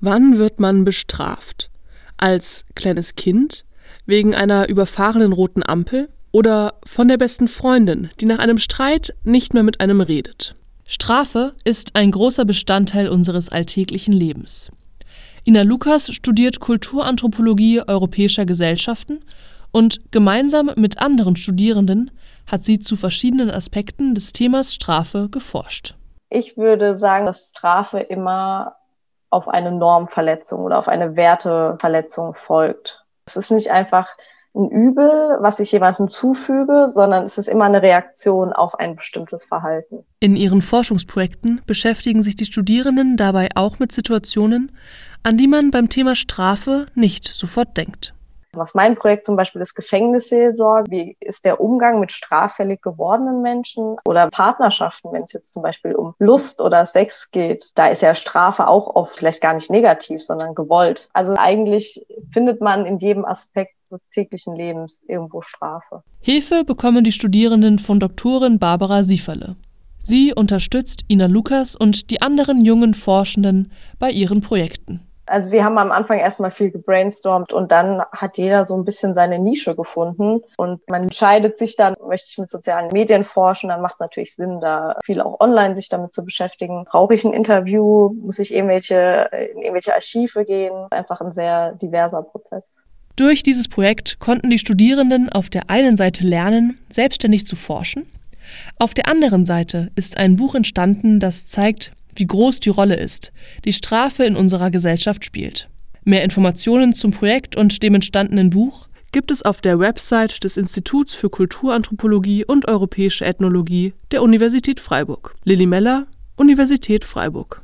Wann wird man bestraft? Als kleines Kind? Wegen einer überfahrenen roten Ampel? Oder von der besten Freundin, die nach einem Streit nicht mehr mit einem redet? Strafe ist ein großer Bestandteil unseres alltäglichen Lebens. Ina Lukas studiert Kulturanthropologie europäischer Gesellschaften und gemeinsam mit anderen Studierenden hat sie zu verschiedenen Aspekten des Themas Strafe geforscht. Ich würde sagen, dass Strafe immer auf eine Normverletzung oder auf eine Werteverletzung folgt. Es ist nicht einfach ein Übel, was ich jemandem zufüge, sondern es ist immer eine Reaktion auf ein bestimmtes Verhalten. In ihren Forschungsprojekten beschäftigen sich die Studierenden dabei auch mit Situationen, an die man beim Thema Strafe nicht sofort denkt. Was mein Projekt zum Beispiel ist Gefängnisseelsorge. Wie ist der Umgang mit straffällig gewordenen Menschen oder Partnerschaften, wenn es jetzt zum Beispiel um Lust oder Sex geht? Da ist ja Strafe auch oft vielleicht gar nicht negativ, sondern gewollt. Also eigentlich findet man in jedem Aspekt des täglichen Lebens irgendwo Strafe. Hilfe bekommen die Studierenden von Doktorin Barbara Sieferle. Sie unterstützt Ina Lukas und die anderen jungen Forschenden bei ihren Projekten. Also wir haben am Anfang erstmal viel gebrainstormt und dann hat jeder so ein bisschen seine Nische gefunden und man entscheidet sich dann, möchte ich mit sozialen Medien forschen, dann macht es natürlich Sinn, da viel auch online sich damit zu beschäftigen. Brauche ich ein Interview? Muss ich irgendwelche, in irgendwelche Archive gehen? Einfach ein sehr diverser Prozess. Durch dieses Projekt konnten die Studierenden auf der einen Seite lernen, selbstständig zu forschen. Auf der anderen Seite ist ein Buch entstanden, das zeigt, wie groß die Rolle ist, die Strafe in unserer Gesellschaft spielt. Mehr Informationen zum Projekt und dem entstandenen Buch gibt es auf der Website des Instituts für Kulturanthropologie und Europäische Ethnologie der Universität Freiburg. Lilly Meller, Universität Freiburg